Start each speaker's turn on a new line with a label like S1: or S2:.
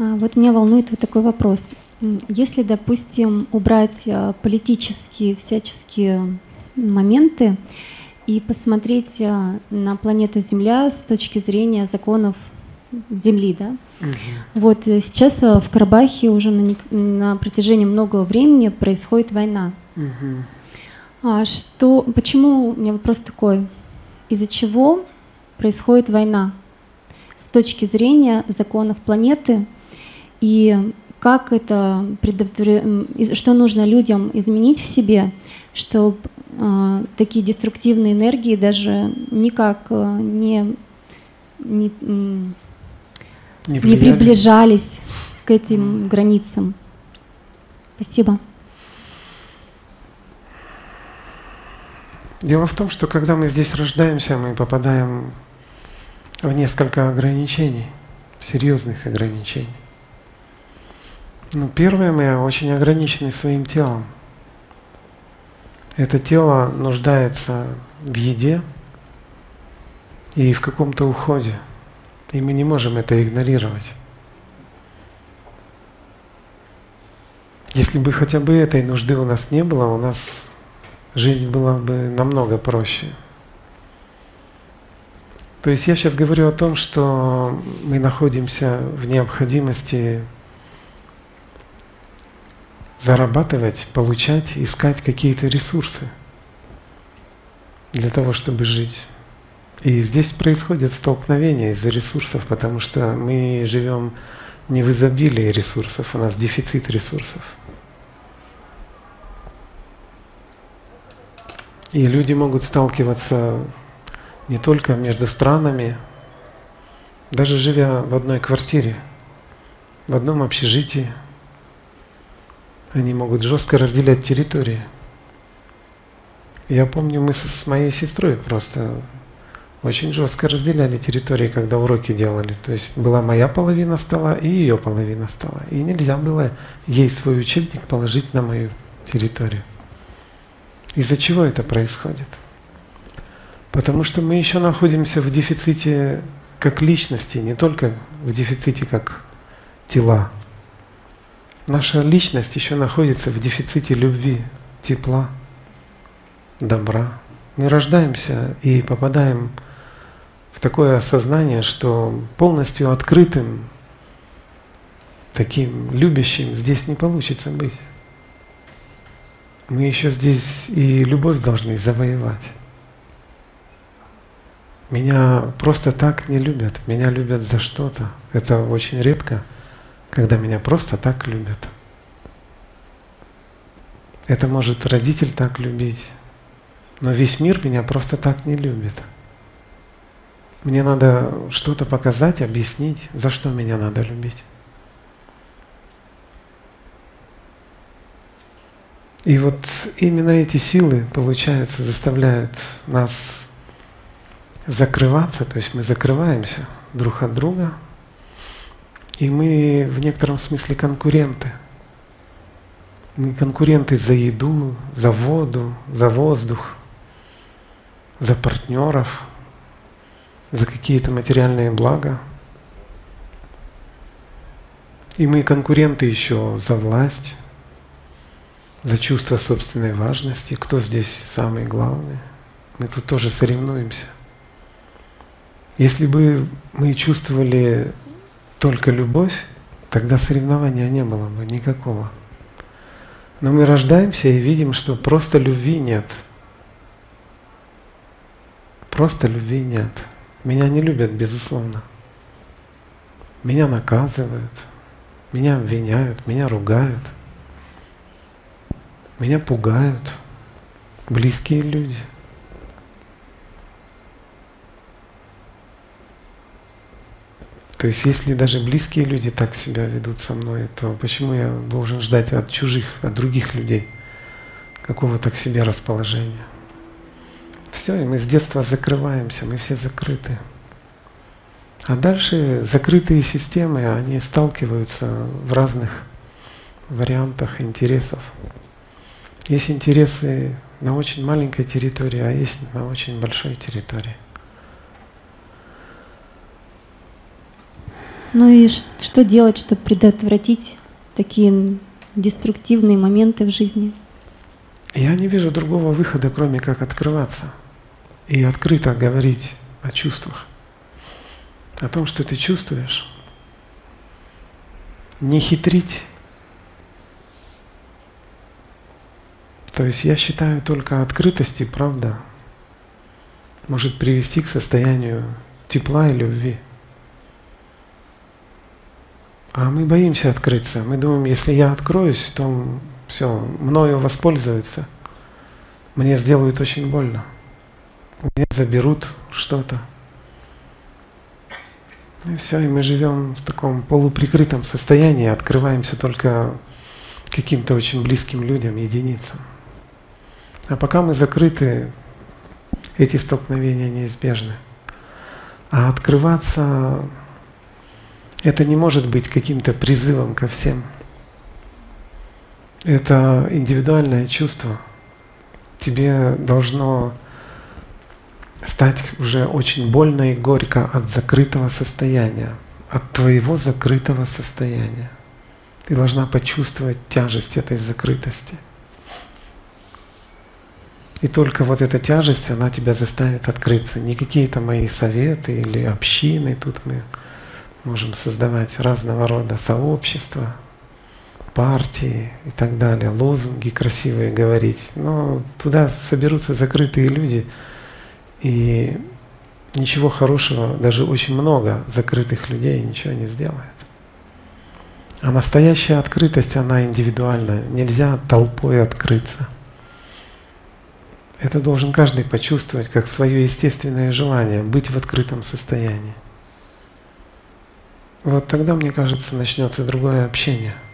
S1: А, вот меня волнует вот такой вопрос. Если, допустим, убрать а, политические всяческие моменты и посмотреть а, на планету Земля с точки зрения законов Земли, да? Угу. Вот э, сейчас в Карабахе уже на, на протяжении многого времени происходит война. Угу. А что, почему, у меня вопрос такой, из-за чего происходит война с точки зрения законов планеты и как это что нужно людям изменить в себе, чтобы э, такие деструктивные энергии даже никак э, не, не, не, не приближались к этим границам. Спасибо.
S2: Дело в том, что когда мы здесь рождаемся, мы попадаем в несколько ограничений, серьезных ограничений. Ну, первое, мы очень ограничены своим телом. Это тело нуждается в еде и в каком-то уходе. И мы не можем это игнорировать. Если бы хотя бы этой нужды у нас не было, у нас жизнь была бы намного проще. То есть я сейчас говорю о том, что мы находимся в необходимости зарабатывать, получать, искать какие-то ресурсы для того, чтобы жить. И здесь происходит столкновение из-за ресурсов, потому что мы живем не в изобилии ресурсов, у нас дефицит ресурсов. И люди могут сталкиваться не только между странами, даже живя в одной квартире, в одном общежитии, они могут жестко разделять территории. Я помню, мы с моей сестрой просто очень жестко разделяли территории, когда уроки делали. То есть была моя половина стола и ее половина стола. И нельзя было ей свой учебник положить на мою территорию. Из-за чего это происходит? Потому что мы еще находимся в дефиците как личности, не только в дефиците как тела. Наша личность еще находится в дефиците любви, тепла, добра. Мы рождаемся и попадаем в такое осознание, что полностью открытым, таким любящим здесь не получится быть. Мы еще здесь и любовь должны завоевать. Меня просто так не любят, меня любят за что-то. Это очень редко когда меня просто так любят. Это может родитель так любить, но весь мир меня просто так не любит. Мне надо что-то показать, объяснить, за что меня надо любить. И вот именно эти силы, получается, заставляют нас закрываться, то есть мы закрываемся друг от друга, и мы в некотором смысле конкуренты. Мы конкуренты за еду, за воду, за воздух, за партнеров, за какие-то материальные блага. И мы конкуренты еще за власть, за чувство собственной важности, кто здесь самый главный. Мы тут тоже соревнуемся. Если бы мы чувствовали только любовь, тогда соревнования не было бы никакого. Но мы рождаемся и видим, что просто любви нет. Просто любви нет. Меня не любят, безусловно. Меня наказывают, меня обвиняют, меня ругают, меня пугают близкие люди – То есть если даже близкие люди так себя ведут со мной, то почему я должен ждать от чужих, от других людей какого-то к себе расположения? Все, и мы с детства закрываемся, мы все закрыты. А дальше закрытые системы, они сталкиваются в разных вариантах интересов. Есть интересы на очень маленькой территории, а есть на очень большой территории.
S1: Ну и что делать, чтобы предотвратить такие деструктивные моменты в жизни?
S2: Я не вижу другого выхода, кроме как открываться и открыто говорить о чувствах, о том, что ты чувствуешь. Не хитрить. То есть я считаю только открытость и правда может привести к состоянию тепла и любви. А мы боимся открыться. Мы думаем, если я откроюсь, то все, мною воспользуются. Мне сделают очень больно. У меня заберут что-то. И все, и мы живем в таком полуприкрытом состоянии, открываемся только каким-то очень близким людям, единицам. А пока мы закрыты, эти столкновения неизбежны. А открываться это не может быть каким-то призывом ко всем. Это индивидуальное чувство. Тебе должно стать уже очень больно и горько от закрытого состояния, от твоего закрытого состояния. Ты должна почувствовать тяжесть этой закрытости. И только вот эта тяжесть, она тебя заставит открыться. Не какие-то мои советы или общины, тут мы можем создавать разного рода сообщества, партии и так далее, лозунги красивые говорить. Но туда соберутся закрытые люди, и ничего хорошего, даже очень много закрытых людей ничего не сделает. А настоящая открытость, она индивидуальная. Нельзя толпой открыться. Это должен каждый почувствовать как свое естественное желание быть в открытом состоянии. Вот тогда, мне кажется, начнется другое общение –